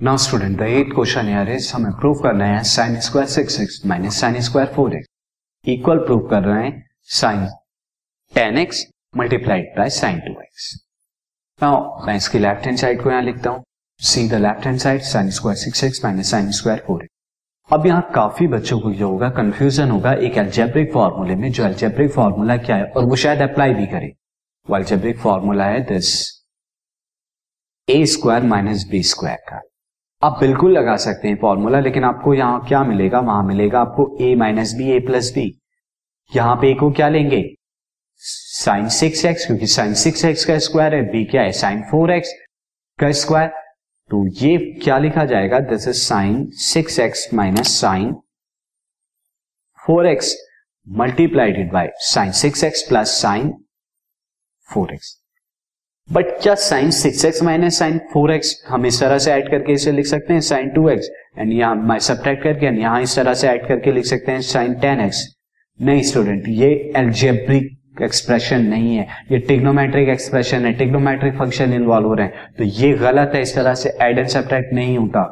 Now student the eight question here is हमें prove करना है sine square six x minus sine square four x equal prove कर रहे हैं sine ten x multiplied by sine two x now मैं इसकी left hand side को यहाँ लिखता हूँ. See the left hand side sine square six x minus sine square four x अब यहाँ काफ़ी बच्चों को जो होगा कंफ्यूजन होगा, एक एल्जेब्रिक फॉर्मूले में जो एल्जेब्रिक फॉर्मूला क्या है, और वो शायद अप्लाई भी करे। वो एल्जेब्रिक फॉर्मूला है this a square minus b square का। आप बिल्कुल लगा सकते हैं फॉर्मूला लेकिन आपको यहाँ क्या मिलेगा? वहाँ मिलेगा आपको a minus b a plus b यहाँ पे को क्या लेंगे? साइन सिक्स एक्स क्योंकि साइन सिक्स एक्स का स्क्वायर है बी क्या है? साइन फोर एक्स का स्क्वायर तो ये क्या लिखा जाएगा? This is sine six x minus sine four x multiplied by sine six x plus sine four x but क्या sine six x minus sine four x हम इस तरह से ऐड करके इसे लिख सकते हैं साइन टू एक्स एंड यहाँ सब्ट्रैक्ट करके एंड यहाँ इस तरह से ऐड करके लिख सकते हैं साइन टेन एक्स नहीं स्टूडेंट ये एल्जेब्रिक एक्सप्रेशन नहीं है, ये टिग्नोमेट्रिक एक्सप्रेशन है टिग्नोमेट्रिक फ़ंक्शन इन्वॉल्व हो रहे हैं। तो ये गलत है, इस तरह से एड एंड सब्ट्रैक्ट नहीं होता।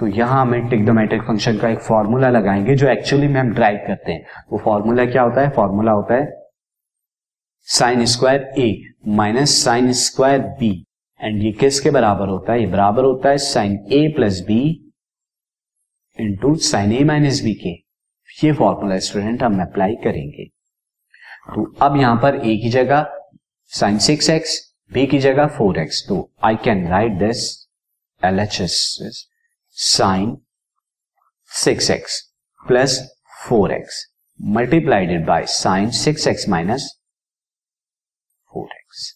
तो यहाँ हमें टिग्नोमेट्रिक फ़ंक्शन का एक फॉर्मूला लगाएँगे, जो एक्चुअली में हम ड्राइव करते हैं। वो फॉर्मूला क्या होता है? फॉर्मूला होता है sine square a minus sine square b and ये किसके बराबर होता है? ये बराबर होता है sine a plus b into sine a minus b के। ये फॉर्मूला स्टूडेंट हम अप्लाई करेंगे। तो अब यहाँ पर ए की जगह साइन सिक्स एक्स बी की जगह फोर एक्स तो I can write this L H S sine six x plus four x multiplied by sine six x minus x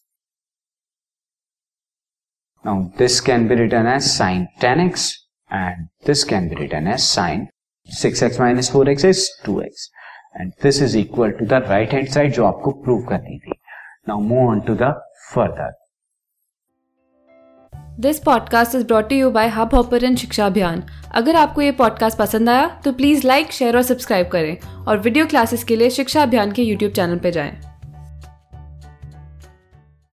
now this can be written as sine ten x and this can be written as sine six x minus four x is two x and this is equal to the right hand side जो आपको prove करनी थी. Now move on to the further this podcast is brought you by hub ऑपर Shiksha अभियान अगर आपको ये podcast पसंद आया तो प्लीज़ लाइक शेयर और सब्सक्राइब करें. और वीडियो क्लासेस के लिए शिक्षा अभियान के यूट्यूब चैनल पर जाएँ।